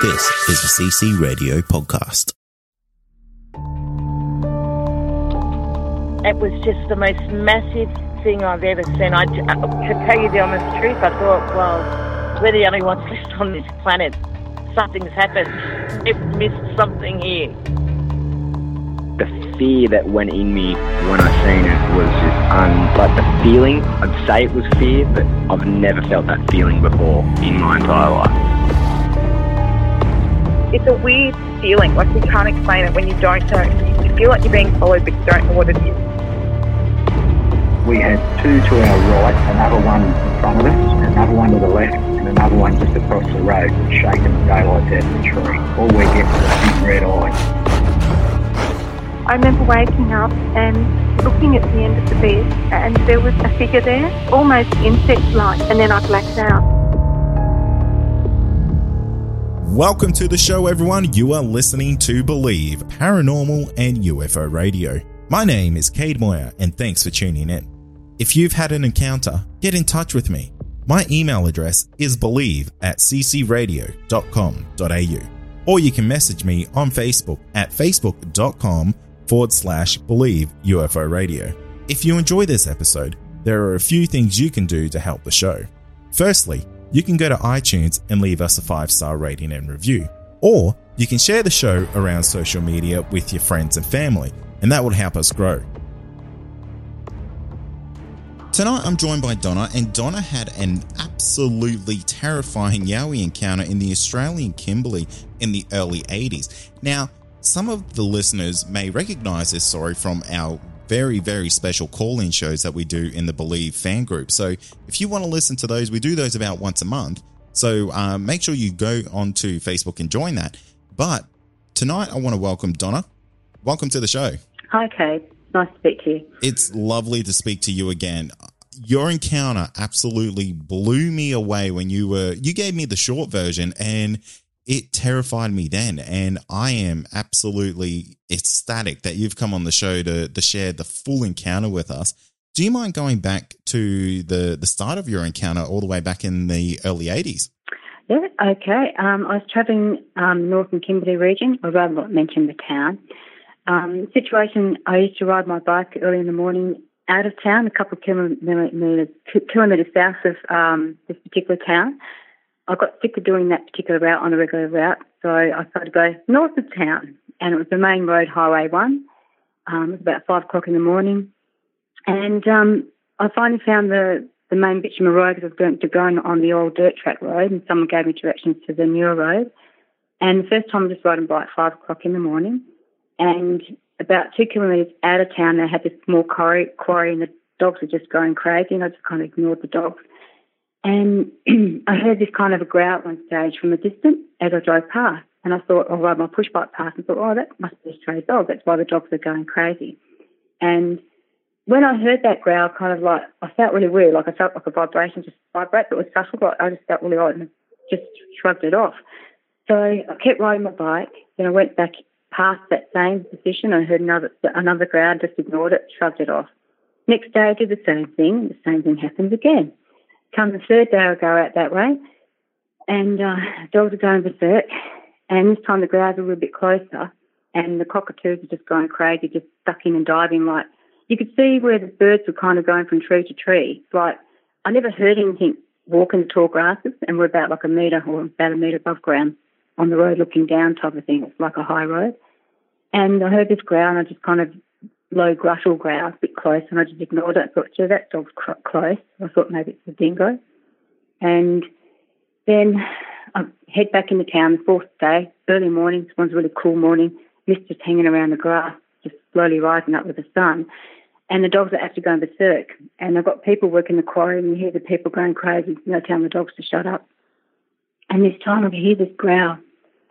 This is the CC Radio podcast. It was just the most massive thing I've ever seen. I, to tell you the honest truth, I thought, well, we're the only ones left on this planet. Something's happened. We've missed something here. The fear that went in me when I seen it was just un, like the feeling. I'd say it was fear, but I've never felt that feeling before in my entire life. It's a weird feeling, like you can't explain it when you don't know. You feel like you're being followed, but you don't know what it is. We had two to our right, another one in front of us, another one to the left, and another one just across the road, shaking the daylights out of the tree. All we get is a big red eye. I remember waking up and looking at the end of the bed, and there was a figure there, almost insect-like, and then I blacked out. Welcome to the show, everyone. You are listening to Believe Paranormal and UFO Radio. My name is Cade Moyer, and thanks for tuning in. If you've had an encounter, get in touch with me. My email address is believe at ccradio.com.au, or you can message me on Facebook at facebook.com forward slash believe UFO radio. If you enjoy this episode, there are a few things you can do to help the show. Firstly, you can go to iTunes and leave us a five star rating and review. Or you can share the show around social media with your friends and family, and that will help us grow. Tonight I'm joined by Donna, and Donna had an absolutely terrifying Yowie encounter in the Australian Kimberley in the early 80s. Now, some of the listeners may recognize this story from our very, very special call in shows that we do in the Believe fan group. So if you want to listen to those, we do those about once a month. So um, make sure you go onto Facebook and join that. But tonight, I want to welcome Donna. Welcome to the show. Hi, Kate. Nice to speak to you. It's lovely to speak to you again. Your encounter absolutely blew me away when you were, you gave me the short version and it terrified me then. And I am absolutely ecstatic that you've come on the show to, to share the full encounter with us. Do you mind going back to the, the start of your encounter all the way back in the early 80s? Yeah, okay. Um, I was travelling um, northern Kimberley region. I'd rather not mention the town. Um, situation, I used to ride my bike early in the morning out of town, a couple of kilometres south of um, this particular town. I got sick of doing that particular route on a regular route, so I started to go north of town, and it was the main road, Highway 1. Um, it was about 5 o'clock in the morning, and um, I finally found the, the main bitumen road because I was going to go on the old dirt track road, and someone gave me directions to the newer road. And the first time I just riding by at 5 o'clock in the morning, and about two kilometres out of town, they had this small quarry, quarry, and the dogs were just going crazy, and I just kind of ignored the dogs. And I heard this kind of a growl at one stage from a distance as I drove past. And I thought, I'll ride my push bike past and thought, oh, that must be a stray dog. That's why the dogs are going crazy. And when I heard that growl, kind of like, I felt really weird. Like I felt like a vibration just vibrate, but it was subtle. Like I just felt really odd and just shrugged it off. So I kept riding my bike. Then I went back past that same position. I heard another another growl, just ignored it, shrugged it off. Next day I did the same thing. The same thing happens again. Come the third day, I'll go out that way, and uh, dogs are going berserk. And this time the grouse are a little bit closer, and the cockatoos are just going crazy, just ducking and diving. Like you could see where the birds were kind of going from tree to tree. Like I never heard anything walk in the tall grasses, and we're about like a metre or about a metre above ground on the road looking down type of thing. It's like a high road. And I heard this growl, and I just kind of low gruttal growl, a bit close, and I just ignored it. I thought, gee, that dog's cr- close. I thought maybe it's a dingo. And then I head back into town the fourth day, early morning. This one's a really cool morning. Mist just hanging around the grass, just slowly rising up with the sun. and the dogs are actually going berserk. And I've got people working the quarry, and you hear the people going crazy, you know, telling the dogs to shut up. And this time I could hear this growl,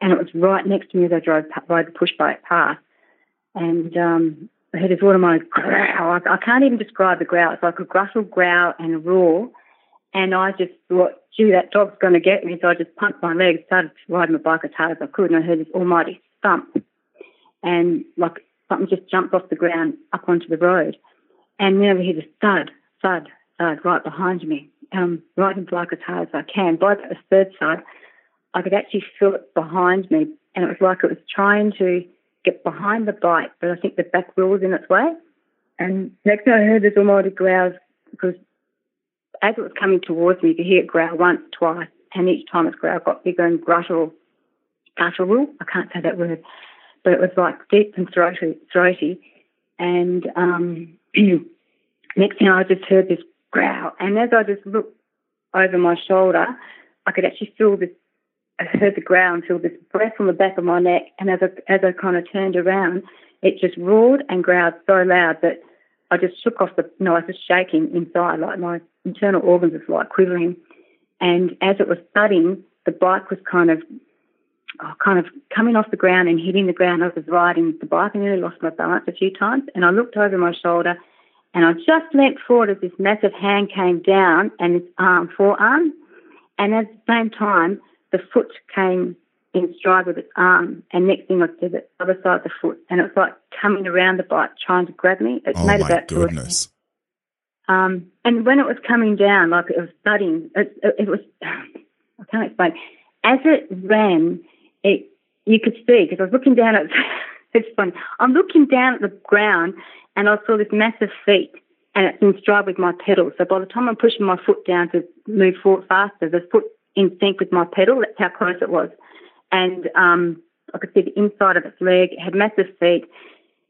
and it was right next to me as I drove by the push bike past. And um, I heard this automatic growl. I, I can't even describe the growl. It's like a grustle growl and a roar. And I just thought, gee, that dog's going to get me. So I just pumped my legs, started riding my bike as hard as I could, and I heard this almighty thump. And like something just jumped off the ground up onto the road. And then I hear the thud, thud, thud right behind me. Um, riding the bike as hard as I can. By the third side, I could actually feel it behind me. And it was like it was trying to get behind the bike, but I think the back wheel was in its way. And next thing I heard this almighty growls because as it was coming towards me, you could hear it growl once, twice, and each time its growl got bigger and guttural. Guttural? I can't say that word. But it was like deep and throaty. throaty. And um, next thing I just heard this growl. And as I just looked over my shoulder, I could actually feel this I heard the growl and feel this breath on the back of my neck. And as I, as I kind of turned around, it just roared and growled so loud that I just shook off the, no, I was just shaking inside, like my internal organs was like quivering. And as it was thudding, the bike was kind of, oh, kind of coming off the ground and hitting the ground. I was riding the bike and nearly lost my balance a few times. And I looked over my shoulder and I just leant forward as this massive hand came down and this arm, forearm. And at the same time, the foot came in stride with its arm, and next thing I did the other side of the foot, and it was like coming around the bike trying to grab me. It oh made my about goodness. Um, and when it was coming down, like it was thudding, it, it, was, I can't explain. As it ran, it you could see, because I was looking down at, it's funny, I'm looking down at the ground and I saw this massive feet and it's in stride with my pedal. So by the time I'm pushing my foot down to move forward faster, the foot in sync with my pedal. That's how close it was. And um, I could see the inside of its leg. It had massive feet.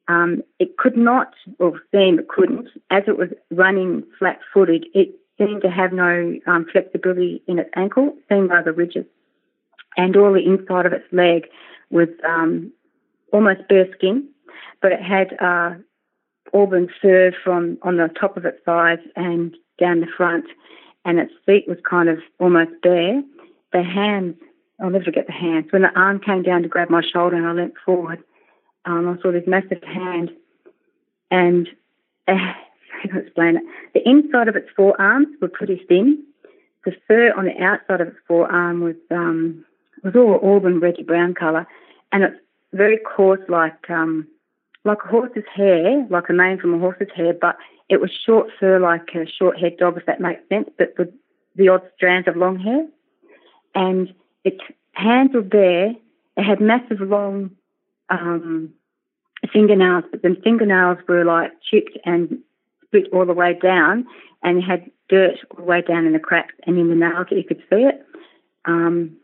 Um, it could not, or seemed it couldn't, as it was running flat footed, it seemed to have no um, flexibility in its ankle, by the ridges. And all the inside of its leg was um, almost bare skin, but it had uh, auburn fur from on the top of its thighs and down the front and its feet was kind of almost bare. The hands, I'll never forget the hands. When the arm came down to grab my shoulder and I leant forward, um, I saw this massive hand, and uh, I can explain it. The inside of its forearms were pretty thin. The fur on the outside of its forearm was um, was all auburn, reddy brown colour, and it's very coarse, like um, like a horse's hair, like a mane from a horse's hair, but it was short fur, like a short haired dog, if that makes sense, but with the odd strands of long hair. And its hands were bare. It had massive long um, fingernails, but the fingernails were like chipped and split all the way down, and had dirt all the way down in the cracks and in the nails you could see it. Um,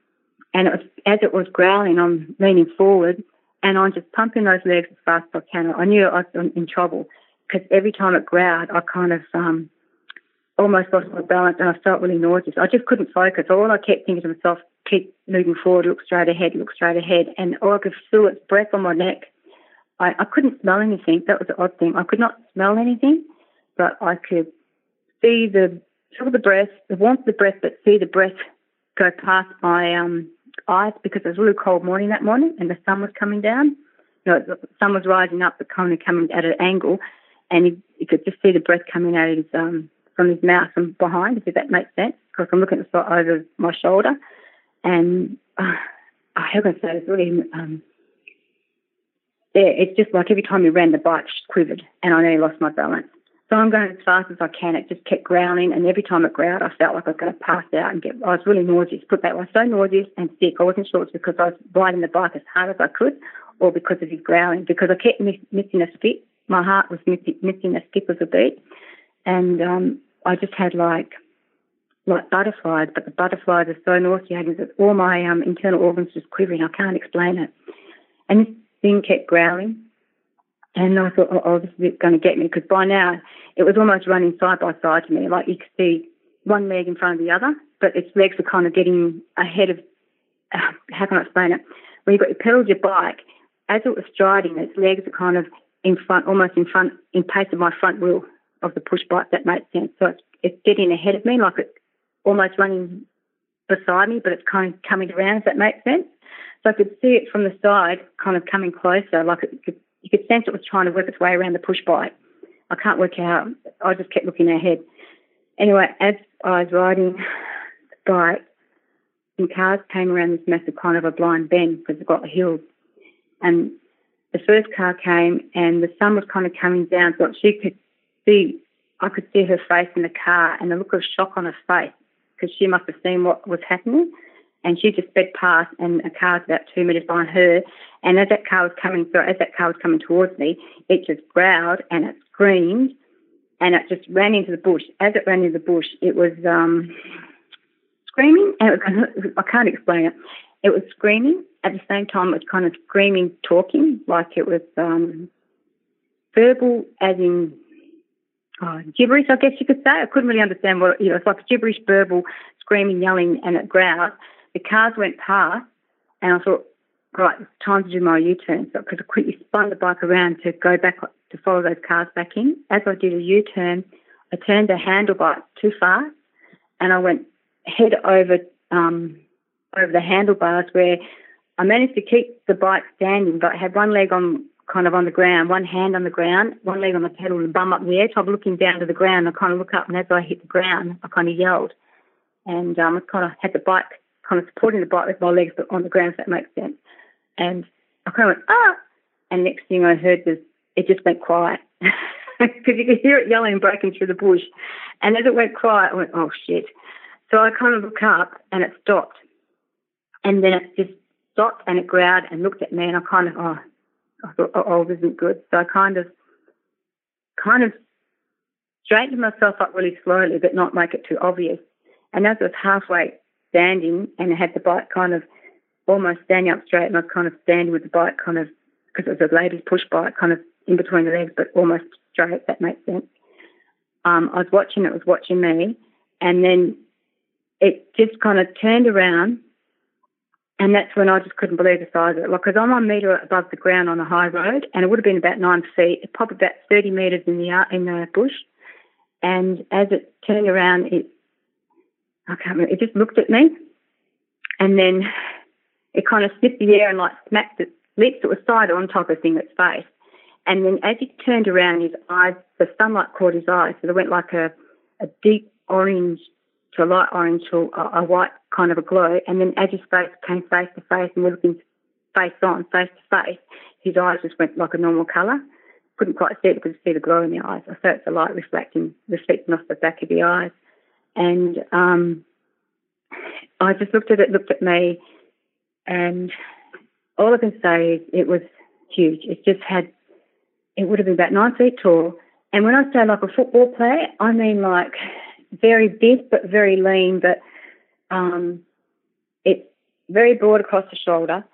and it was, as it was growling, I'm leaning forward and I'm just pumping those legs as fast as I can. I knew I was in trouble because every time it growled, I kind of um, almost lost my balance and I felt really nauseous. I just couldn't focus. All I kept thinking to myself, keep moving forward, look straight ahead, look straight ahead. And all I could feel its breath on my neck. I, I couldn't smell anything. That was the odd thing. I could not smell anything, but I could see the feel the breath, the warmth of the breath, but see the breath go past my um, eyes because it was a really cold morning that morning and the sun was coming down. You know, the sun was rising up but kind of coming at an angle and you, could just see the breath coming out of his, um, from his mouth from behind, if that makes sense, because I'm looking at the spot over my shoulder. And uh, how can I say it's really, um, yeah, it's just like every time he ran, the bike quivered and I nearly lost my balance. So I'm going as fast as I can. It just kept growling, and every time it growled, I felt like I was going to pass out and get. I was really nauseous. Put that way, so nauseous and sick. I wasn't sure it's because I was riding the bike as hard as I could, or because of his growling. Because I kept miss, missing a skip. My heart was missing, missing a skip of a beat, and um, I just had like like butterflies, but the butterflies are so nauseating that all my um, internal organs just quivering. I can't explain it. And this thing kept growling and I thought, oh, oh this is going to get me because by now it was almost running side by side to me. Like you could see one leg in front of the other, but its legs were kind of getting ahead of, uh, how can I explain it? When you've got your pedals your bike, as it was striding, its legs are kind of in front, almost in front, in pace of my front wheel of the push bike. That makes sense. So it's, it's getting ahead of me, like it's almost running beside me, but it's kind of coming around. Does that make sense? So I could see it from the side, kind of coming closer. Like it you could sense it was trying to work its way around the push bike. I can't work out. I just kept looking ahead. Anyway, as I was riding the bike, some cars came around this massive kind of a blind bend because it got hills. And the first car came and the sun was kind of coming down so she could see, I could see her face in the car and the look of shock on her face because she must have seen what was happening. And she just sped past and a car was about two metres behind her. And as that car was coming through, as that car was coming towards me, it just growled and it screamed and it just ran into the bush. As it ran into the bush, it was um, screaming, and it was, I can't explain it. It was screaming at the same time. It was kind of screaming, talking like it was um, verbal, as in oh, gibberish. I guess you could say. I couldn't really understand what you know. It's like gibberish, verbal, screaming, yelling, and it growled. The cars went past, and I thought, right, it's time to do my U-turn. So because I quickly spun the bike around to go back to follow those cars back in. As I did a U-turn, I turned the handlebar too far, and I went head over um, over the handlebars where I managed to keep the bike standing, but I had one leg on kind of on the ground, one hand on the ground, one leg on the pedal and bum up in the air. I'm looking down to the ground. I kind of look up, and as I hit the ground, I kind of yelled, and um, I kind of had the bike kind of supporting the bike with my legs but on the ground, if that makes sense. And I kind of went ah, and next thing I heard was it just went quiet because you could hear it yelling and breaking through the bush. And as it went quiet, I went oh shit. So I kind of look up and it stopped. And then it just stopped and it growled and looked at me and I kind of, oh, Thought, oh, oh isn't good. So I kind of, kind of straightened myself up really slowly, but not make it too obvious. And as I was halfway standing and I had the bike kind of almost standing up straight and I was kind of standing with the bike kind of, because it was a lady's push bike, kind of in between the legs, but almost straight, if that makes sense. Um, I was watching it, was watching me, and then it just kind of turned around, and that's when I just couldn't believe the size of it. Like, because I'm a metre above the ground on a high road, and it would have been about nine feet, probably about 30 metres in the in the bush. And as it turned around, it I can't remember, it just looked at me, and then it kind of sniffed the air and like smacked its lips. It was side on top of thing its face. And then as he turned around, his eyes, the sunlight caught his eyes, so they went like a, a deep orange to a light orange to a, a white kind of a glow. And then as his face came face to face and we're looking face on, face to face, his eyes just went like a normal colour. Couldn't quite see it, could see the glow in the eyes. I felt the light reflecting, reflecting off the back of the eyes. And um, I just looked at it, looked at me, and all I can say is it was huge. It just had, it would have been about nine feet tall. And when I say like a football player, I mean like very big but very lean, but um, it's very broad across the shoulder.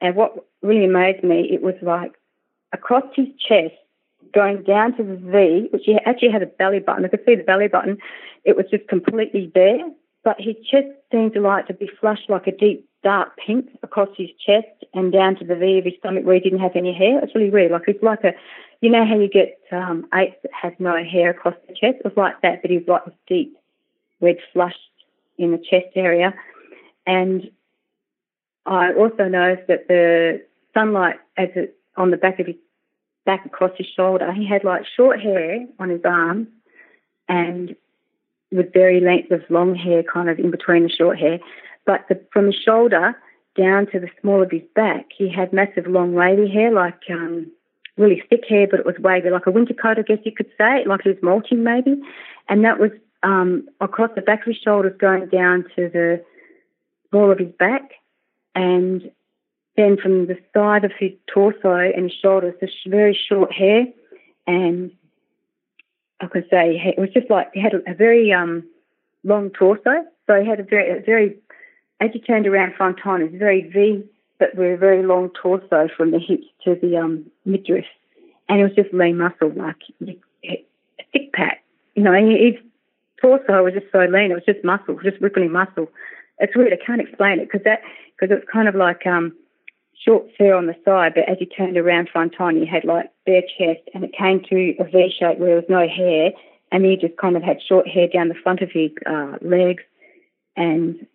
And what really amazed me, it was like across his chest, going down to the V, which he actually had a belly button. I could see the belly button. It was just completely bare, but his chest seemed to like to be flushed like a deep dark pink across his chest and down to the V of his stomach where he didn't have any hair. It's really weird. Like it's like a you know how you get um, apes that have no hair across the chest? It was like that, but he was like this deep red flush in the chest area. And I also noticed that the sunlight, as it on the back of his back across his shoulder, he had like short hair on his arms and with very length of long hair kind of in between the short hair. But the, from his shoulder down to the small of his back, he had massive long wavy hair like um, really thick hair, but it was wavy, like a winter coat, I guess you could say, like he was molting maybe. And that was um, across the back of his shoulders going down to the small of his back. And then from the side of his torso and shoulders, this very short hair. And I could say it was just like he had a, a very um, long torso. So he had a very, a very, as you turned around front on, it was very V but with a very long torso from the hips to the um, midriff. And it was just lean muscle, like a thick pack. You know, And his torso was just so lean. It was just muscle, just rippling muscle. It's weird. I can't explain it because that because it's kind of like um, short fur on the side, but as you turned around front on, he had like bare chest, and it came to a V shape where there was no hair, and he just kind of had short hair down the front of his uh, legs, and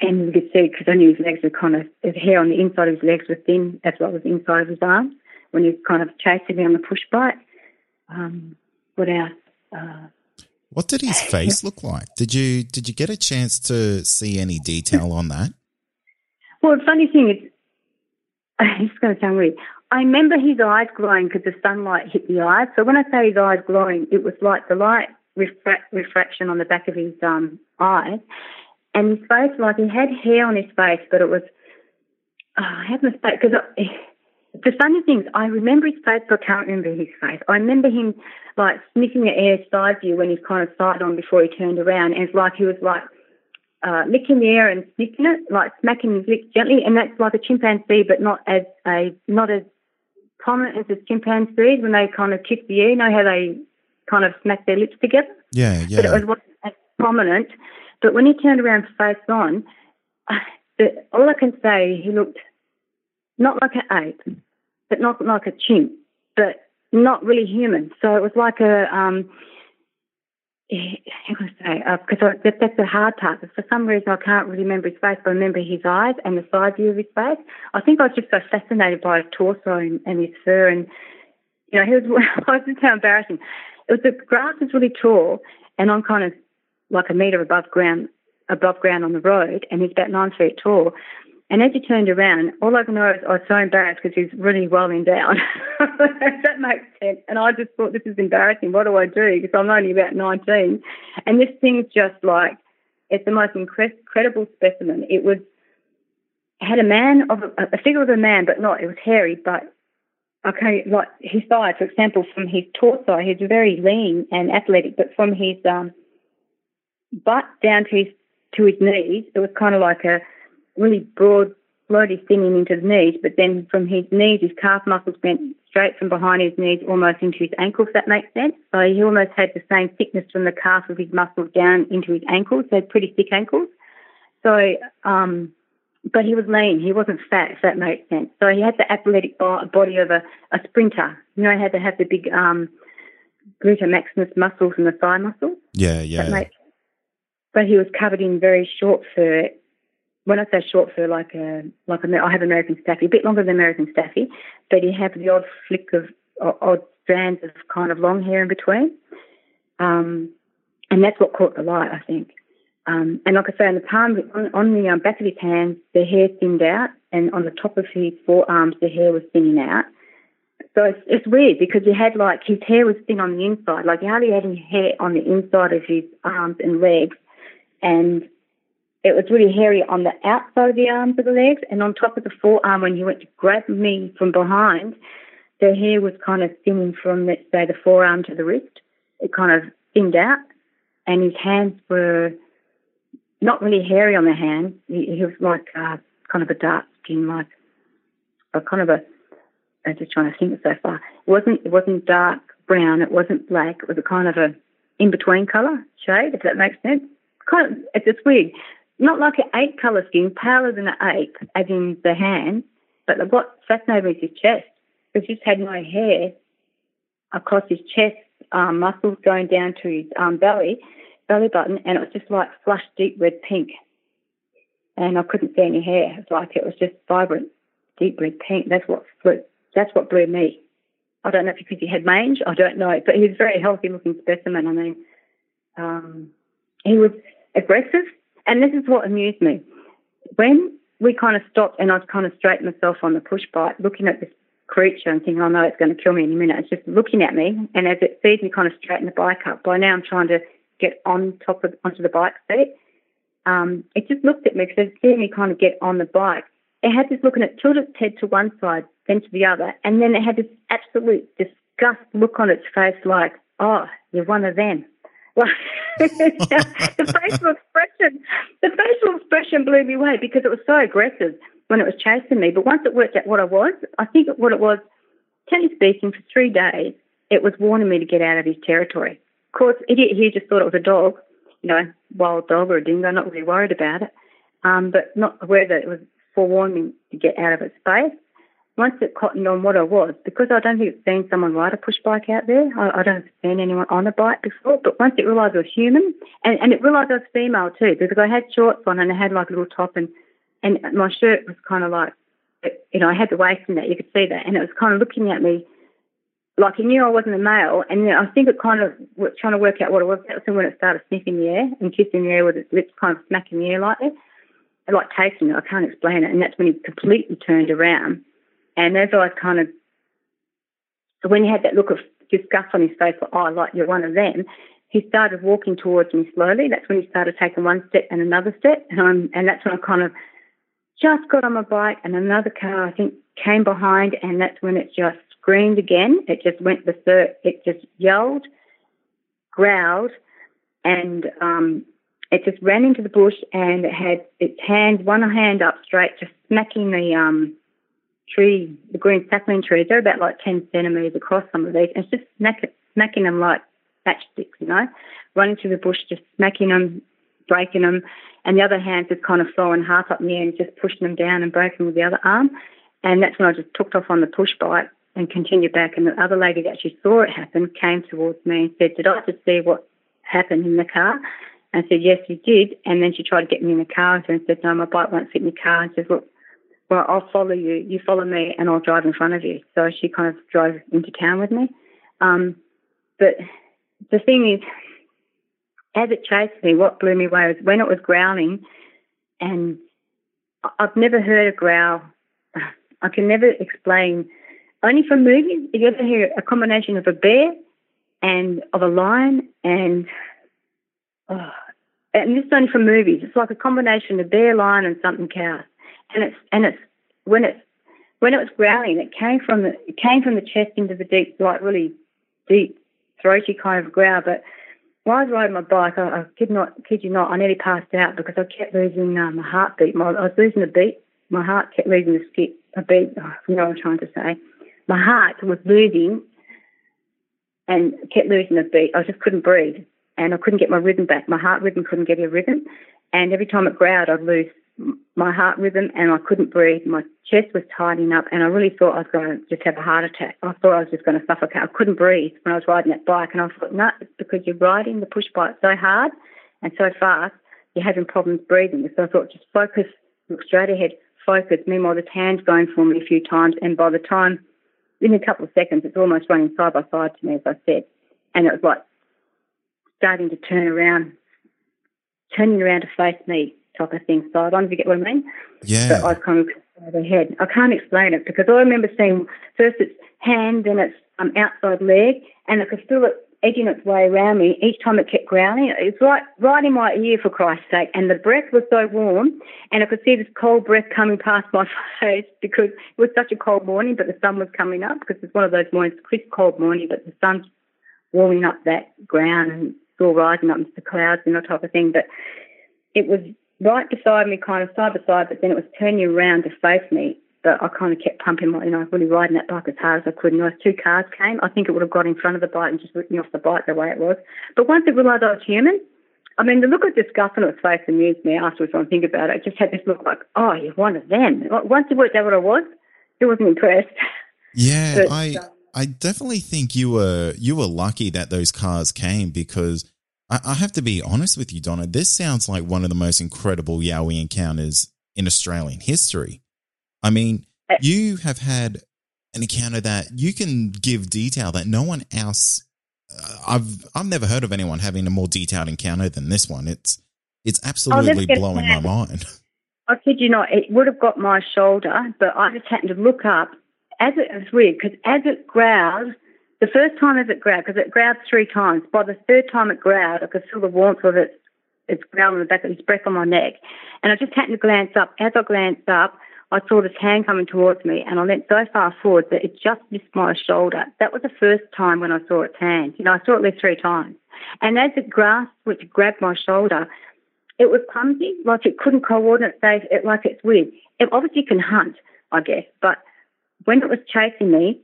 and you could see because I knew his legs were kind of his hair on the inside of his legs was thin as well as the inside of his arms when he was kind of chasing me on the push bike. Um, what else? Uh, What did his face look like? Did you did you get a chance to see any detail on that? Well, the funny thing is, it's going to sound weird. I remember his eyes glowing because the sunlight hit the eyes. So when I say his eyes glowing, it was like the light refract, refraction on the back of his um, eyes. And his face, like he had hair on his face, but it was, oh, I have my face, because the funny thing is, I remember his face, but I can't remember his face. I remember him like sniffing the air side view when he's kind of side on before he turned around. And it's like he was like, uh, licking the air and sniffing it, like smacking his lips gently, and that's like a chimpanzee, but not as a not as prominent as a chimpanzee when they kind of kick the air. You know how they kind of smack their lips together, Yeah, yeah. but it was wasn't as prominent. But when he turned around face on, the, all I can say, he looked not like an ape, but not like a chimp, but not really human. So it was like a um, how can I say? Because that, that's the hard part. For some reason, I can't really remember his face, but I remember his eyes and the side view of his face. I think I was just so fascinated by his torso and, and his fur, and you know, he was. I was just so embarrassing. It was the grass was really tall, and I'm kind of like a meter above ground, above ground on the road, and he's about nine feet tall. And as he turned around, all I can know is I was so embarrassed because he's really rolling down. that makes sense. And I just thought, this is embarrassing. What do I do? Because I'm only about 19. And this thing's just like, it's the most incre- incredible specimen. It was, had a man, of a, a figure of a man, but not, it was hairy, but okay, like his thigh, for example, from his torso, he's very lean and athletic, but from his um, butt down to his to his knees, it was kind of like a really broad, floaty thinning into the knees. But then from his knees, his calf muscles went straight from behind his knees almost into his ankles. If that makes sense. So he almost had the same thickness from the calf of his muscles down into his ankles. So pretty thick ankles. So, um, but he was lean. He wasn't fat, if that makes sense. So he had the athletic body of a, a sprinter. You know, he had to have the big um, gluteus maximus muscles and the thigh muscles. Yeah, That yeah. makes but he was covered in very short fur. When I say short fur, like a like a, I have American Staffy, a bit longer than American Staffy, but he had the odd flick of odd strands of kind of long hair in between, um, and that's what caught the light, I think. Um, and like I say, on the palm, on, on the um, back of his hands, the hair thinned out, and on the top of his forearms, the hair was thinning out. So it's, it's weird because he had like his hair was thin on the inside, like he hardly had any hair on the inside of his arms and legs, and it was really hairy on the outside of the arms of the legs, and on top of the forearm when he went to grab me from behind, the hair was kind of thinning from let's say the forearm to the wrist. It kind of thinned out, and his hands were not really hairy on the hands. He, he was like uh, kind of a dark skin, like a kind of a. I'm just trying to think so far. It wasn't. It wasn't dark brown. It wasn't black. It was a kind of a in between color shade, if that makes sense. Kind of. It's just weird. Not like an ape color skin, paler than an ape, as in the hand. But what fascinated me is his chest. Because he just had no hair across his chest, um, muscles going down to his um, belly, belly button, and it was just like flushed deep red pink. And I couldn't see any hair. It's like it was just vibrant, deep red pink. That's what flew, that's what blew me. I don't know if because he had mange, I don't know, but he was a very healthy looking specimen. I mean, um, he was aggressive, and this is what amused me. When we kind of stopped and I kind of straightened myself on the push bike, looking at this creature and thinking, oh no, it's going to kill me in a minute. It's just looking at me, and as it sees me kind of straighten the bike up, by now I'm trying to get on top of onto the bike seat. Um, it just looked at me because it seeing me kind of get on the bike. It had this look and it tilted its head to one side, then to the other, and then it had this absolute disgust look on its face, like, oh, you're one of them. Like, the facial expression, the facial expression blew me away because it was so aggressive when it was chasing me. But once it worked out what I was, I think what it was, technically speaking, for three days, it was warning me to get out of his territory. Of course, idiot here just thought it was a dog, you know, wild dog or a dingo, not really worried about it, um, but not aware that it was forewarning me to get out of its space. Once it cottoned on what I was, because I don't think it's seen someone ride a push bike out there, I, I don't have seen anyone on a bike before, but once it realised I was human, and, and it realised I was female too, because I had shorts on and I had like a little top and, and my shirt was kind of like, you know, I had the waist in that, you could see that, and it was kind of looking at me like he knew I wasn't a male, and I think it kind of was trying to work out what it was. That was when it started sniffing the air and kissing the air with its lips kind of smacking the air like that like tasting it. I can't explain it. And that's when he completely turned around. And as I kind of, when he had that look of disgust on his face, like, oh, like you're one of them, he started walking towards me slowly. That's when he started taking one step and another step. And, I'm, and that's when I kind of just got on my bike and another car, I think, came behind. And that's when it just screamed again. It just went berserk. It just yelled, growled, and um, it just ran into the bush and it had its hand, one hand up straight, just smacking the um, tree, the green sapling trees. They're about like 10 centimetres across some of these, and it's just smack, smacking them like matchsticks, you know, running through the bush, just smacking them, breaking them, and the other hand just kind of throwing half up in the air and just pushing them down and breaking with the other arm. And that's when I just took off on the push bike and continued back. And the other lady that actually saw it happen came towards me and said, Did I just see what happened in the car? I said, yes, you did. And then she tried to get me in the car and said, no, my bike won't fit in the car. And says, look, well, I'll follow you. You follow me and I'll drive in front of you. So she kind of drove into town with me. Um, but the thing is, as it chased me, what blew me away was when it was growling, and I've never heard a growl. I can never explain. Only from movies, you ever hear a combination of a bear and of a lion and oh, and this is only from movies. It's like a combination of bear, lion, and something cow. And it's and it's when it's when it was growling, it came from the it came from the chest into the deep, like really deep, throaty kind of growl. But while I was riding my bike, I, I kid not kid you not, I nearly passed out because I kept losing um, my heartbeat. My, I was losing a beat. My heart kept losing a skip, a beat. Oh, you know what I'm trying to say. My heart was losing and kept losing a beat. I just couldn't breathe and I couldn't get my rhythm back. My heart rhythm couldn't get a rhythm, and every time it growled, I'd lose my heart rhythm, and I couldn't breathe. My chest was tightening up, and I really thought I was going to just have a heart attack. I thought I was just going to suffocate. I couldn't breathe when I was riding that bike, and I thought, no, it's because you're riding the push bike so hard and so fast, you're having problems breathing. So I thought, just focus, look straight ahead, focus. Meanwhile, this hand's going for me a few times, and by the time, in a couple of seconds, it's almost running side by side to me, as I said. And it was like starting to turn around, turning around to face me type of thing. So I don't know if you get what I mean. Yeah. So I was kind of head. I can't explain it because I remember seeing first its hand, then its um, outside leg, and I could feel it edging its way around me each time it kept growling. It's right, right in my ear for Christ's sake. And the breath was so warm, and I could see this cold breath coming past my face because it was such a cold morning, but the sun was coming up because it's one of those mornings, crisp cold morning, but the sun's warming up that ground and all rising up into the clouds and that type of thing. But it was right beside me, kind of side by side, but then it was turning around to face me. But I kind of kept pumping my, you know, really riding that bike as hard as I could. And those two cars came. I think it would have got in front of the bike and just ripped me off the bike the way it was. But once it realised I was human, I mean, the look of disgust on its face amused me afterwards when I think about it. It just had this look like, oh, you're one of them. Once it worked out what I was, it wasn't impressed. Yeah, but, I. Uh, I definitely think you were you were lucky that those cars came because I, I, have to be honest with you, Donna. This sounds like one of the most incredible Yowie encounters in Australian history. I mean, uh, you have had an encounter that you can give detail that no one else. Uh, I've I've never heard of anyone having a more detailed encounter than this one. It's it's absolutely blowing my mind. I kid you not, it would have got my shoulder, but I just happened to look up as it was weird because as it growled, the first time as it growled, because it growled three times, by the third time it growled, I could feel the warmth of its its growl on the back of his breath on my neck. And I just happened to glance up. As I glanced up, I saw this hand coming towards me, and I went so far forward that it just missed my shoulder. That was the first time when I saw its hand. You know, I saw it at least three times. And as it grasped, which grabbed my shoulder, it was clumsy, like it couldn't coordinate, it, like it's weird. It obviously can hunt, I guess, but when it was chasing me,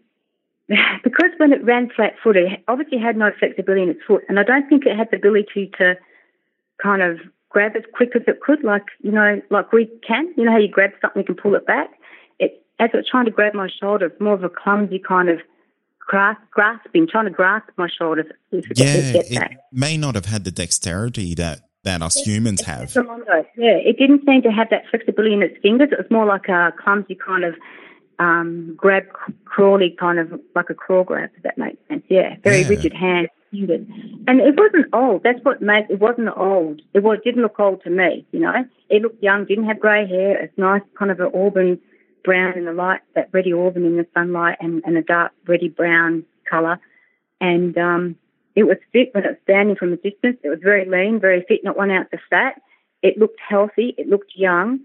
because when it ran flat footed, it obviously had no flexibility in its foot, and I don't think it had the ability to kind of grab as quick as it could, like you know, like we can. You know how you grab something, you can pull it back. It as it was trying to grab my shoulder, it's more of a clumsy kind of grasp, grasping, trying to grasp my shoulder. It Yeah, it may not have had the dexterity that, that us humans have. It's a Mondo. Yeah, it didn't seem to have that flexibility in its fingers. It was more like a clumsy kind of um, grab, crawly kind of like a crawl grab. If that makes sense. Yeah, very Yeah. rigid hand. Fingers. And it wasn't old. That's what made it wasn't old. It was didn't look old to me. You know, it looked young. Didn't have grey hair. It's nice, kind of an auburn brown in the light, that reddy auburn in the sunlight, and, and a dark reddy brown colour. And um, it was fit when it was standing from a distance. It was very lean, very fit, not one ounce of fat. It looked healthy. It looked young.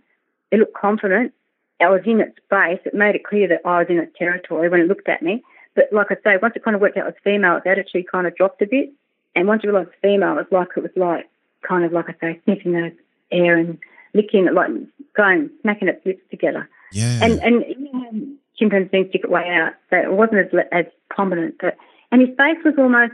It looked confident. I was in its space. It made it clear that I was in its territory when it looked at me. But like I say, once it kind of worked out it was female, its attitude kind of dropped a bit. And once you realised female, it was like it was like kind of like I say, sniffing the air and licking it, like going smacking its lips together. Yeah. And and you know, chimpanzees stick it way out, so it wasn't as as prominent. But and his face was almost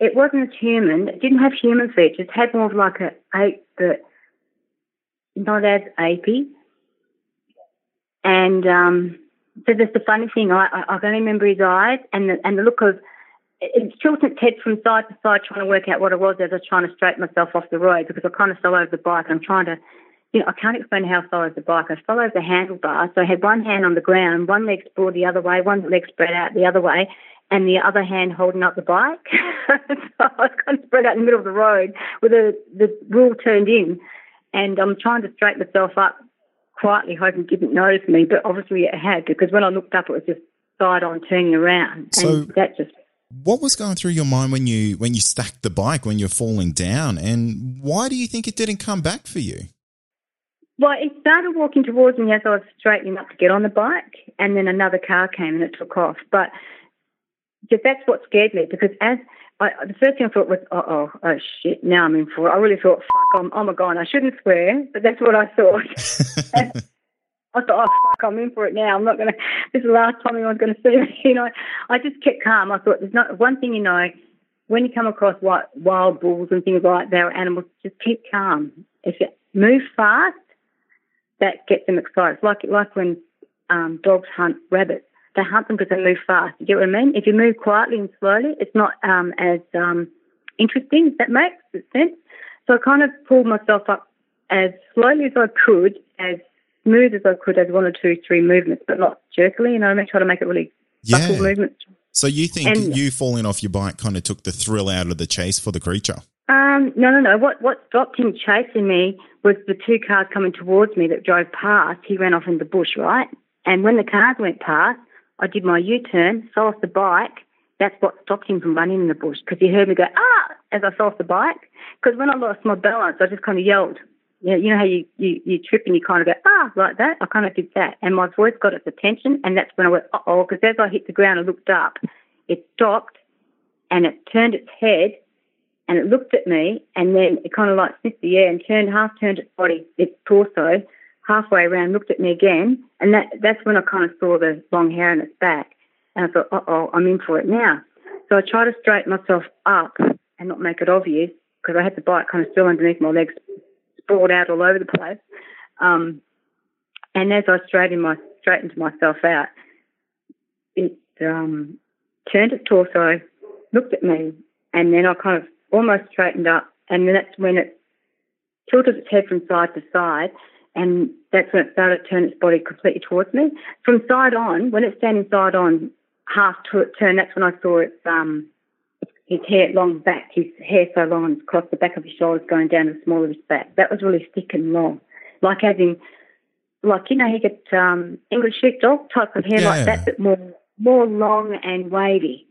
it wasn't human. It didn't have human features. It had more of like a ape, but not as apey. And um, so that's the funny thing. I, I, I can only remember his eyes and the, and the look of it, tilted head from side to side, trying to work out what it was as I was trying to straighten myself off the road because I kind of fell over the bike. I'm trying to, you know, I can't explain how I fell over the bike. I fell over the handlebar, so I had one hand on the ground, one leg sprawled the other way, one leg spread out the other way, and the other hand holding up the bike. so I was kind of spread out in the middle of the road with the, the wheel turned in. And I'm trying to straighten myself up quietly, hoping it didn't notice me, but obviously it had because when I looked up, it was just side on turning around. So- and that just What was going through your mind when you when you stacked the bike when you're falling down, and why do you think it didn't come back for you? Well, it started walking towards me as I was straightening up to get on the bike, and then another car came and it took off. But that's what scared me because as I, the first thing I thought was, oh, oh, oh shit, now I'm in for it. I really thought, fuck, I'm, I'm a gone. I shouldn't swear, but that's what I thought. I thought, oh, fuck, I'm in for it now. I'm not going to, this is the last time anyone's going to see me. You know, I just kept calm. I thought, there's not one thing you know, when you come across wild, wild bulls and things like that, or animals, just keep calm. If you move fast, that gets them excited. It's like, like when um, dogs hunt rabbits. They hunt them because they move fast. You get what I mean? If you move quietly and slowly, it's not um, as um, interesting, that makes sense. So I kind of pulled myself up as slowly as I could, as smooth as I could, as one or two, three movements, but not jerkily. You know I mean? Try to make it really Yeah. movements. So you think And- you falling off your bike kind of took the thrill out of the chase for the creature? Um, no, no, no. What what stopped him chasing me was the two cars coming towards me that drove past. He ran off in the bush, right? And when the cars went past, I did my U-turn, fell off the bike. That's what stopped him from running in the bush because he heard me go ah as I fell off the bike. Because when I lost my balance, I just kind of yelled. You know, you know how you, you, you trip and you kind of go ah like that. I kind of did that, and my voice got its attention, and that's when I went uh oh. Because as I hit the ground and looked up, it stopped and it turned its head and it looked at me and then it kind of like sniffed the air and turned half turned its body, its torso, halfway around, looked at me again, and that that's when I kind of saw the long hair on its back, and I thought, uh oh, I'm in for it now. So I tried to straighten myself up and not make it obvious because I had the bike kind of still underneath my legs, sprawled out all over the place. Um, and as I straightened my straightened myself out, it um, turned its torso, looked at me, and then I kind of almost straightened up, and then that's when it tilted its head from side to side, and that's when it started to turn its body completely towards me. From side on, when it's standing side on, half to it turn, that's when I saw its um his hair long back, his hair so long and across the back of his shoulders going down to the small of his back. That was really thick and long. Like having like you know, you get um English sheepdog type of hair Yeah. like that, but more more long and wavy.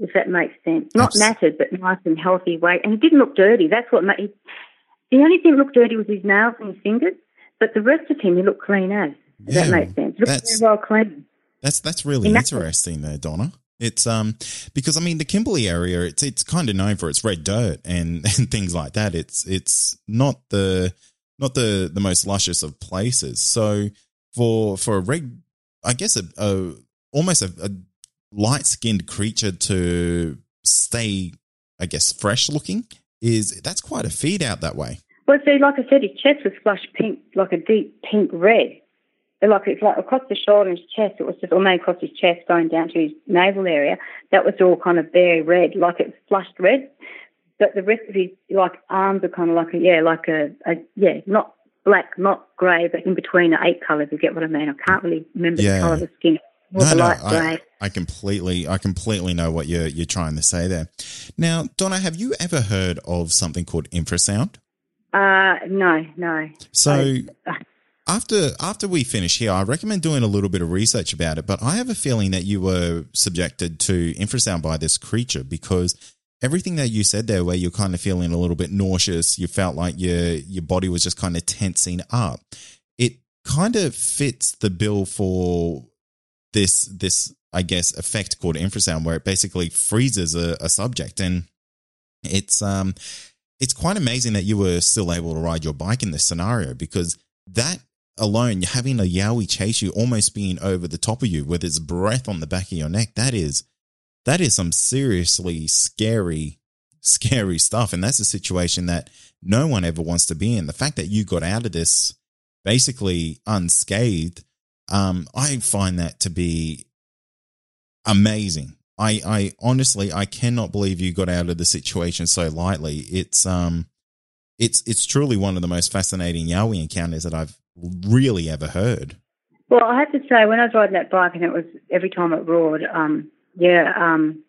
if that makes sense. Not matted, but nice and healthy weight. And he didn't look dirty. That's what made. The only thing that looked dirty was his nails and his fingers, but the rest of him, he looked clean as. Yeah, that makes sense. Looked that's- very well clean. That's that's really Immaculate. interesting there, Donna. It's um because I mean the Kimberley area it's it's kind of known for its red dirt and, and things like that. It's it's not the not the the most luscious of places. So for for a red, I guess a, a almost a, a light skinned creature to stay, I guess, fresh looking is that's quite a feat out that way. Well, see, like I said, his chest was flushed pink, like a deep pink red. Like it's like across the shoulder and his chest, it was just, or maybe across his chest going down to his navel area. That was all kind of very red, like it's flushed red. But the rest of his like arms are kind of like a yeah, like a, a yeah, not black, not grey, but in between the eight colours. You get what I mean? I can't really remember Yeah. the colour of the skin. No, the no, I. I completely, I completely know what you're you're trying to say there. Now, Donna, have you ever heard of something called infrasound? Uh, no, no. So I- after after we finish here, I recommend doing a little bit of research about it. But I have a feeling that you were subjected to infrasound by this creature because everything that you said there, where you're kind of feeling a little bit nauseous, you felt like your your body was just kind of tensing up. It kind of fits the bill for this this I guess effect called infrasound, where it basically freezes a, a subject, and it's um it's quite amazing that you were still able to ride your bike in this scenario because that alone, having a yowie chase you, almost being over the top of you with its breath on the back of your neck, that is that is some seriously scary, scary stuff. And that's a situation that no one ever wants to be in. The fact that you got out of this basically unscathed, um, I find that to be amazing. I, I honestly, I cannot believe you got out of the situation so lightly. It's, um, it's, it's truly one of the most fascinating Yowie encounters that I've really ever heard. Well, I have to say, when I was riding that bike and it was every time it roared, um, yeah, um,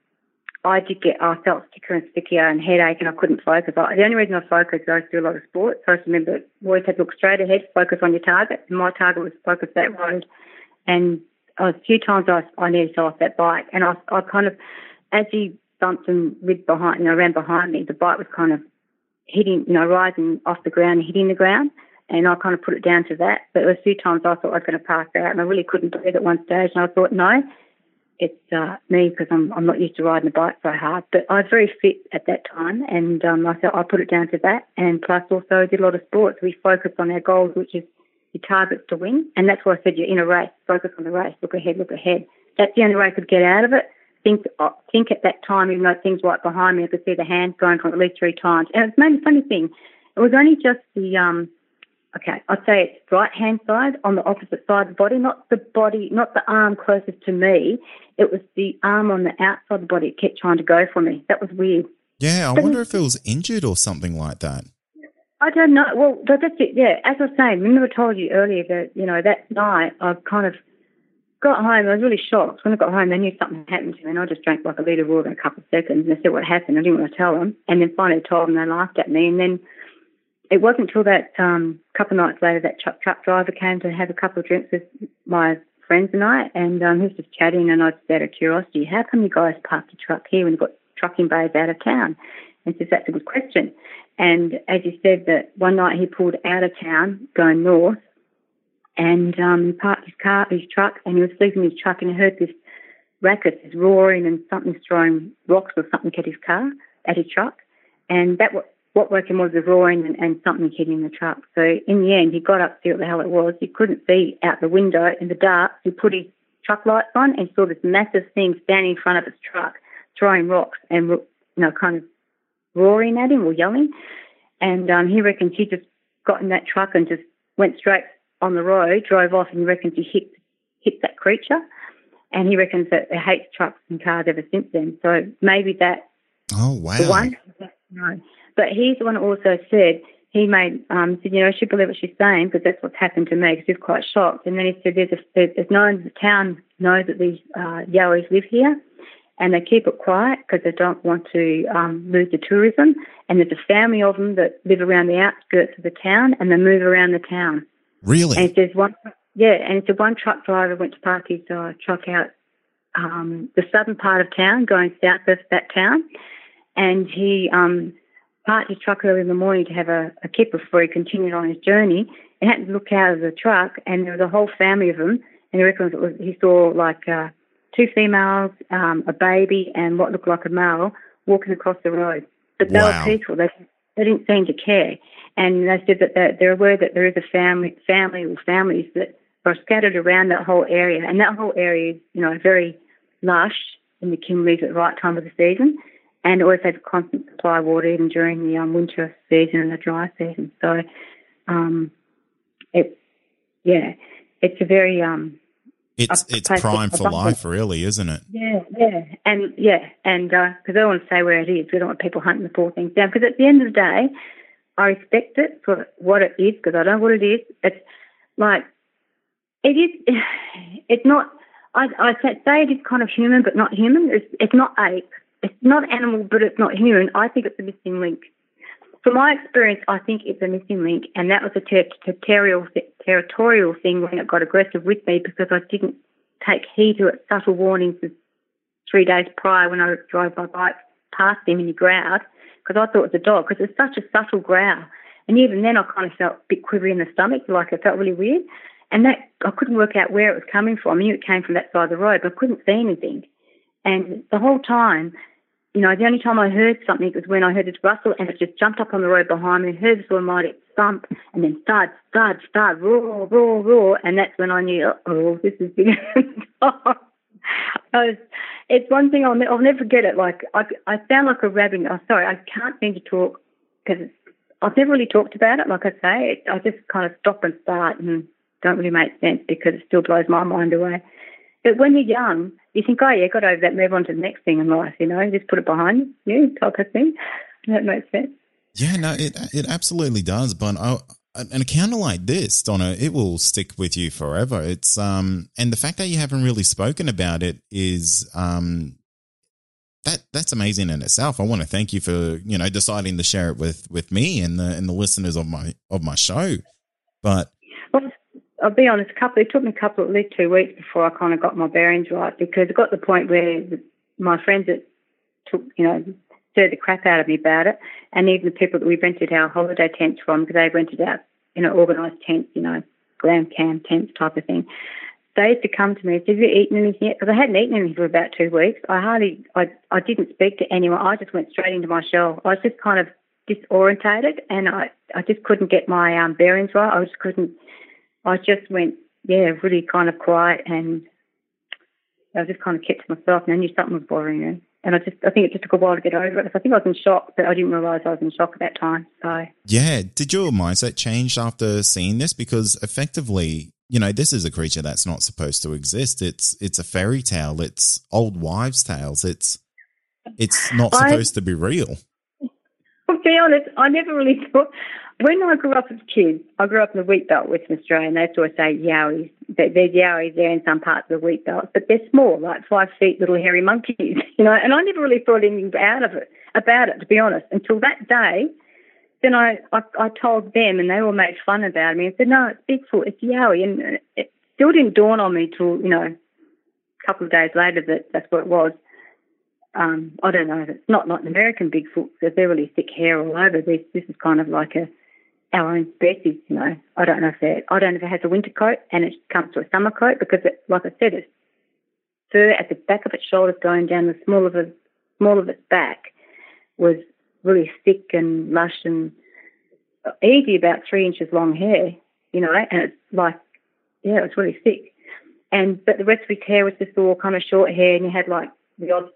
I did get, I felt stickier and stickier and headache and I couldn't focus. I, the only reason I focused I used to do a lot of sports. So I just remember always had to look straight ahead, focus on your target. And my target was focus that road. And a few times I, I nearly fell off that bike. And I, I kind of, as he bumped and rid behind, you know, ran behind me, the bike was kind of hitting, you know, rising off the ground hitting the ground. And I kind of put it down to that. But a few times I thought I was going to pass out and I really couldn't breathe at one stage. And I thought, no, it's uh, me because I'm, I'm not used to riding a bike so hard. But I was very fit at that time. And um, I thought I put it down to that. And plus also did a lot of sports. We focused on our goals, which is your targets to win. And that's why I said you're in a race. Focus on the race. Look ahead, look ahead. That's the only way I could get out of it. Think, uh, think at that time, even though things right behind me, I could see the hands going from at least three times. And it's mainly funny thing. It was only just the, um, okay, I'd say it's right hand side on the opposite side of the body, not the body, not the arm closest to me. It was the arm on the outside of the body. It kept trying to go for me. That was weird. Yeah, I But- wonder if it was injured or something like that. I don't know. Well, that's it. Yeah, as I was saying, remember I told you earlier that you know that night I kind of got home. I was really shocked when I got home. They knew something happened to me, and I just drank like a litre of water in a couple of seconds. And they said what happened. I didn't want to tell them, and then finally told them. They laughed at me, and then it wasn't until that um, couple of nights later that truck, truck driver came to have a couple of drinks with my friends and I, and um, he was just chatting, and I just out of curiosity, how come you guys parked your truck here when you've got trucking bays out of town? And he says that's a good question. And as he said, that one night he pulled out of town going north, and um, he parked his car, his truck, and he was sleeping in his truck, and he heard this racket, this roaring, and something throwing rocks or something at his car, at his truck, and that what what woke him was the roaring and, and something hitting the truck. So in the end, he got up to see what the hell it was. He couldn't see out the window in the dark. He put his truck lights on and saw this massive thing standing in front of his truck, throwing rocks and you know kind of roaring at him or yelling. And um, he reckons he just got in that truck and just went straight on the road, drove off, and he reckons he hit hit that creature. And he reckons that he hates trucks and cars ever since then. So maybe that Oh wow! the one. No. But he's the one who also said he made um, said you know she believe what she's saying because that's what's happened to me because he's quite shocked. And then he said there's a there's known the town knows that these uh, Yowies live here. And they keep it quiet because they don't want to um, lose the tourism. And there's a family of them that live around the outskirts of the town, and they move around the town. Really? And there's one, yeah, and it said one truck driver went to park his uh, truck out um, the southern part of town, going south of that town, and he um, parked his truck early in the morning to have a, a kip before he continued on his journey. And had to look out of the truck, and there was a whole family of them. And he reckons it was, he saw like uh, two females, um, a baby, and what looked like a male walking across the road. But they Wow. were peaceful. They they didn't seem to care. And they said that they're, they're aware that there is a family, family or families that are scattered around that whole area. And that whole area is, you know, very lush in the Kimberleys at the right time of the season. And always has a constant supply of water even during the um, winter season and the dry season. So, um, it, yeah, it's a very, um, It's it's prime for life, really, isn't it? Yeah, yeah, and yeah, and because I don't want to say where it is, we don't want people hunting the poor things down. Because at the end of the day, I respect it for what it is because I know what it is. It's like it is. It's not. I I say it is kind of human, but not human. It's it's not ape. It's not animal, but it's not human. I think it's a missing link. From my experience, I think it's a missing link, and that was a ter- territorial territorial thing when it got aggressive with me because I didn't take heed to its subtle warnings three days prior when I drove my bike past him and he growled because I thought it was a dog because it's such a subtle growl. And even then, I kind of felt a bit quivery in the stomach, like it felt really weird. And that I couldn't work out where it was coming from. I knew it came from that side of the road, but I couldn't see anything. And the whole time, you know, the only time I heard something was when I heard this rustle and it just jumped up on the road behind me, heard this automatic thump, and then thud, thud, thud, roar, roar, roar. And that's when I knew, oh, this is dog. I it's one thing I'll, I'll never forget it. Like, I, I sound like a rabbit. Oh, sorry, I can't seem to talk because I've never really talked about it. Like I say, I just kind of stop and start and don't really make sense because it still blows my mind away. But when you're young, you think, oh, yeah, got over that, move on to the next thing in life, you know, just put it behind you, type of thing. That makes sense. Yeah, no, it it absolutely does. But I, an account like this, Donna, it will stick with you forever. It's um, and the fact that you haven't really spoken about it is um, that that's amazing in itself. I want to thank you for you know deciding to share it with with me and the and the listeners of my of my show. But Well, I'll be honest, a couple, it took me a couple, at least two weeks before I kind of got my bearings right because it got to the point where my friends that took, you know, stirred the crap out of me about it, and even the people that we rented our holiday tents from, because they rented out, you know, organised tents, you know, ground cam tents type of thing. They used to come to me and say, have you eaten anything yet? Because I hadn't eaten anything for about two weeks. I hardly, I, I didn't speak to anyone. I just went straight into my shell. I was just kind of disorientated and I, I just couldn't get my um, bearings right. I just couldn't, I just went, yeah, really kind of quiet and I just kind of kept to myself and I knew something was bothering me. And I just, I think it just took a while to get over it. I think I was in shock, but I didn't realise I was in shock at that time. So, yeah, did your mindset change after seeing this? Because effectively, you know, this is a creature that's not supposed to exist. It's it's a fairy tale. It's old wives' tales. It's it's not I- supposed to be real. I'll be honest, I never really thought. When I grew up as a kid, I grew up in the wheat belt, Western Australia, and they sort of say yowies. There- There's yowies there in some parts of the wheat belt, but they're small, like five feet little hairy monkeys, you know. And I never really thought anything out of it, about it, to be honest, until that day. Then I, I, I told them, and they all made fun about me and said, "No, it's Bigfoot, it's yowie," and it still didn't dawn on me till you know a couple of days later that that's what it was um, I don't know. If it's not like an American Bigfoot because they're really thick hair all over. This this is kind of like a our own species. You know, I don't know if it. I don't know if it has a winter coat and it comes to a summer coat because it, like I said, it's fur at the back of its shoulders going down the small of its small of its back was really thick and lush and easy about three inches long hair. You know, and it's like yeah, it's really thick. And but the rest of his hair was just all kind of short hair, and he had like the odd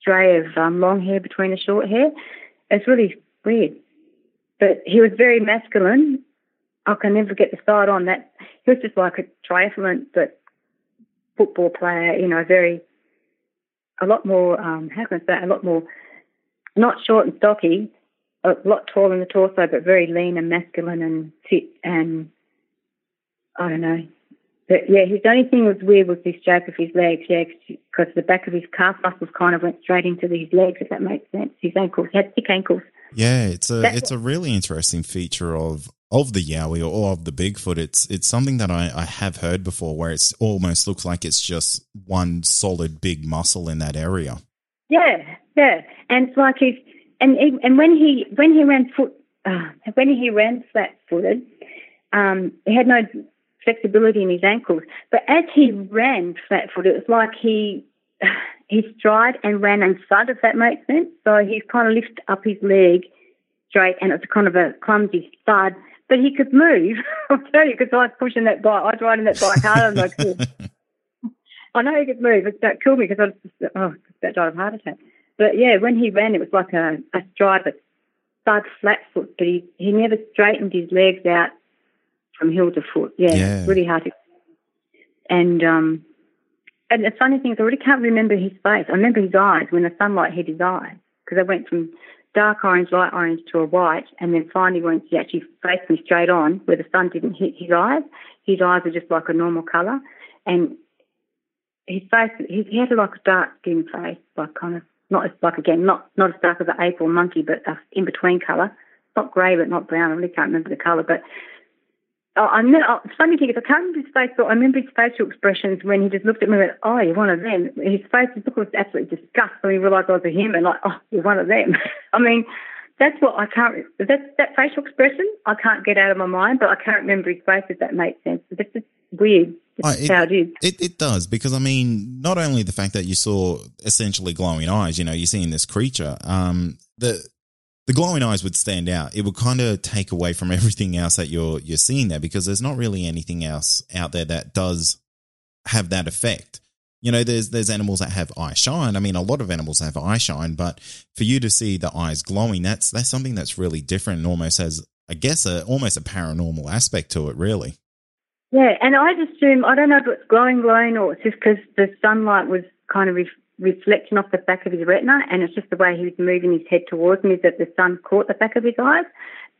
stray of um, long hair between the short hair. It's really weird. But he was very masculine. I can never get the side on that. He was just like a triathlete, but football player, you know, very, a lot more, um, how can I say, a lot more, not short and stocky, a lot taller in the torso, but very lean and masculine and fit and, I don't know, but yeah, his only thing was weird was this shape of his legs, yeah, because the back of his calf muscles kind of went straight into his legs, if that makes sense. His ankles, he had thick ankles. Yeah, it's a That's- it's a really interesting feature of of the Yowie or of the Bigfoot, it's it's something that I, I have heard before, where it's almost looks like it's just one solid big muscle in that area. Yeah, yeah, and like he's and and when he when he ran foot uh, when he ran flat footed, um, he had no flexibility in his ankles. But as he ran flat footed, it was like he he stride and ran and inside. If that makes sense. So he kind of lifted up his leg straight, and it's kind of a clumsy thud but he could move. I'll tell you, because I was pushing that bike, I was riding that bike harder than I could. I know he could move. It that killed me because I was just, oh, that died of heart attack. But yeah, when he ran, it was like a, a stride, but thud flat foot, but he, he never straightened his legs out from heel to foot. Yeah, Yeah. really hard to. And um, and the funny thing is, I really can't remember his face. I remember his eyes when the sunlight hit his eyes because I went from dark orange, light orange to a white, and then finally when he actually faced me straight on, where the sun didn't hit his eyes, his eyes are just like a normal colour, and his face, he, he had like a dark skin face, like kind of not as like again not not as dark as an ape or monkey, but in between colour, not grey but not brown. I really can't remember the colour, but. Oh, I know, oh, the funny thing is, I can't remember his face, but I remember his facial expressions when he just looked at me and went, "Oh, you're one of them." His face, his look was absolutely disgust when he realised I was a human. Like, "Oh, you're one of them." I mean, that's what I can't. That that facial expression I can't get out of my mind, but I can't remember his face. If that makes sense, that's just weird. Uh, That's how it is. It, it does because I mean, not only the fact that you saw essentially glowing eyes, you know, you're seeing this creature. Um, the the glowing eyes would stand out. It would kind of take away from everything else that you're you're seeing there because there's not really anything else out there that does have that effect. You know, there's there's animals that have eye shine. I mean, a lot of animals have eye shine, but for you to see the eyes glowing, that's that's something that's really different and almost has, I guess, a almost a paranormal aspect to it. Really. Yeah, and I'd assume I don't know if it's glowing, glowing, or it's just because the sunlight was kind of ref- reflecting off the back of his retina, and it's just the way he was moving his head towards me that the sun caught the back of his eyes.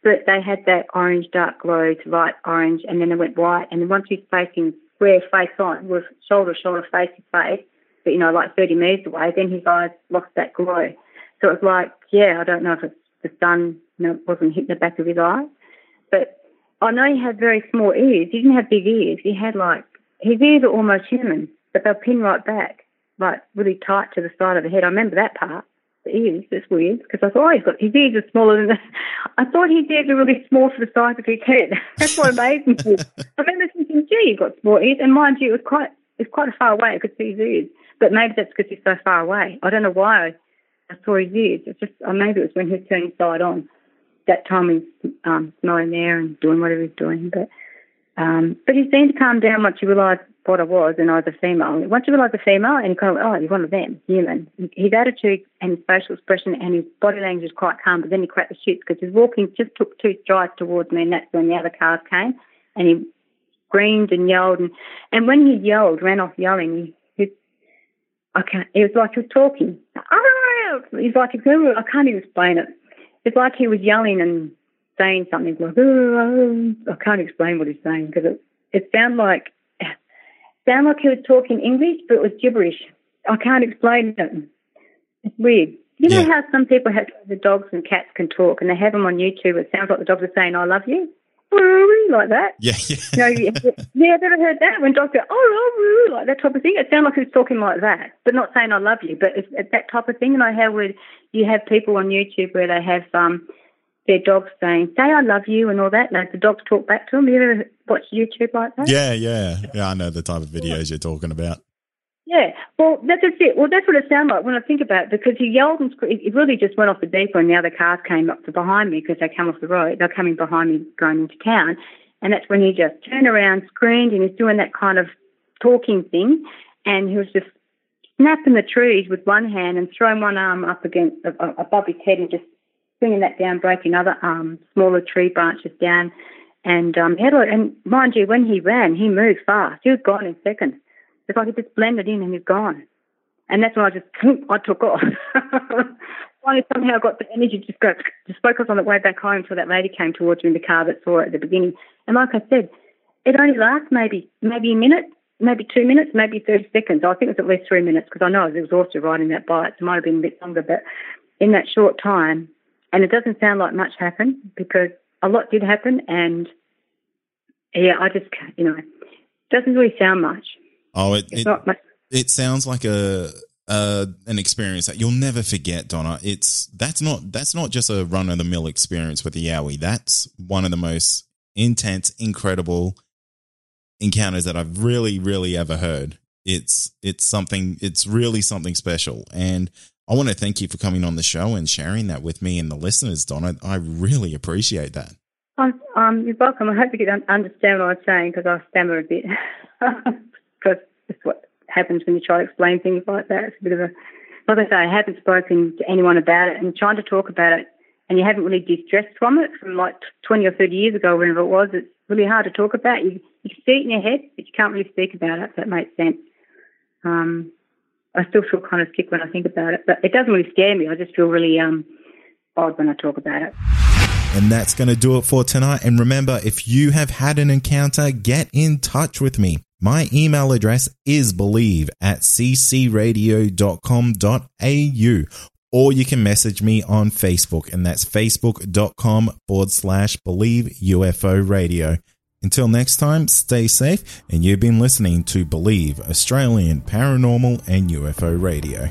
But they had that orange dark glow to light orange, and then it went white, and then once he's facing square face on, with shoulder to shoulder, face to face, but you know, like 30 metres away, then his eyes lost that glow. So it was like, yeah, I don't know if it's the sun you know, wasn't hitting the back of his eye, but I know he had very small ears. He didn't have big ears. He had like his ears are almost human, but they'll pin right back, like really tight to the side of the head. I remember that part. The ears. That's weird because I thought oh, he's got his ears are smaller than the. I thought his ears are really small for the size of his head. That's what amazed me. I remember thinking, gee, you've got small ears, and mind you, it was quite it's quite far away. I could see his ears, but maybe that's because he's so far away. I don't know why I, I saw his ears. It's just uh, maybe it was when he was turning side on that time he's um, smelling there and doing whatever he's doing. But um, but he seemed to calm down once you realised what I was and I was a female. Once you realise a female and you kind of, oh, you're one of them, human. His attitude and facial expression and his body language was quite calm, but then he cracked the shits because his walking just took two strides towards me and that's when the other cars came and he screamed and yelled and, and when he yelled, ran off yelling, he, he I can't, it was like he was talking. Ah! He's like, I can't even explain it it's like he was yelling and saying something like, I can't explain what he's saying because it, it sounded like, sounded like he was talking English, but it was gibberish. I can't explain it. It's weird. You know Yeah. how some people have the dogs and cats can talk and they have them on YouTube. It sounds like the dogs are saying, I love you. Like that. Yeah, yeah. No, yeah, I've never heard that when dogs go, oh, oh, like that type of thing. It sounds like he's talking like that, but not saying I love you, but it's, it's that type of thing. And I have where you have people on YouTube where they have um, their dogs saying, say I love you and all that. Like the dogs talk back to them. You ever watch YouTube like that? Yeah, yeah, yeah. I know the type of videos you're talking about. Yeah, well, that's just it. Well, that's what it sounded like when I think about it, because he yelled and screamed. It really just went off the deep end, and the other cars came up to behind me because they came off the road. They're coming behind me going into town. And that's when he just turned around, screamed, and he's doing that kind of talking thing. And he was just snapping the trees with one hand and throwing one arm up against above his head and just swinging that down, breaking other um, smaller tree branches down. And um, he had a, and mind you, when he ran, he moved fast. He was gone in seconds. It's like he just blended in and he's gone. And that's when I just I took off. Finally, somehow got the energy to just go, just focus on the way back home until that lady came towards me in the car that saw it at the beginning. And like I said, it only lasts maybe maybe a minute, maybe two minutes, maybe 30 seconds. I think it was at least three minutes because I know I was exhausted riding that bike. It might have been a bit longer, but in that short time, and it doesn't sound like much happened because a lot did happen, and yeah, I just you know, it doesn't really sound much. Oh, it it, not much. it sounds like a uh, an experience that you'll never forget, Donna. It's that's not that's not just a run of the mill experience with the Yowie. That's one of the most intense, incredible encounters that I've really, really ever heard. It's it's something. It's really something special, and I want to thank you for coming on the show and sharing that with me and the listeners, Donna. I really appreciate that. Um, you're welcome. I hope you can understand what I'm saying because I stammer a bit. Because it's what happens when you try to explain things like that. It's a bit of a, like I say, I haven't spoken to anyone about it and trying to talk about it and you haven't really distressed from it from like 20 or 30 years ago, whenever it was. It's really hard to talk about. You, you can see it in your head, but you can't really speak about it, if that makes sense. Um, I still feel kind of sick when I think about it, but it doesn't really scare me. I just feel really um, odd when I talk about it. And that's going to do it for tonight. And remember, if you have had an encounter, get in touch with me. My email address is believe at ccradio.com.au or you can message me on Facebook and that's facebook.com forward slash believe UFO radio. Until next time, stay safe and you've been listening to Believe Australian Paranormal and UFO Radio.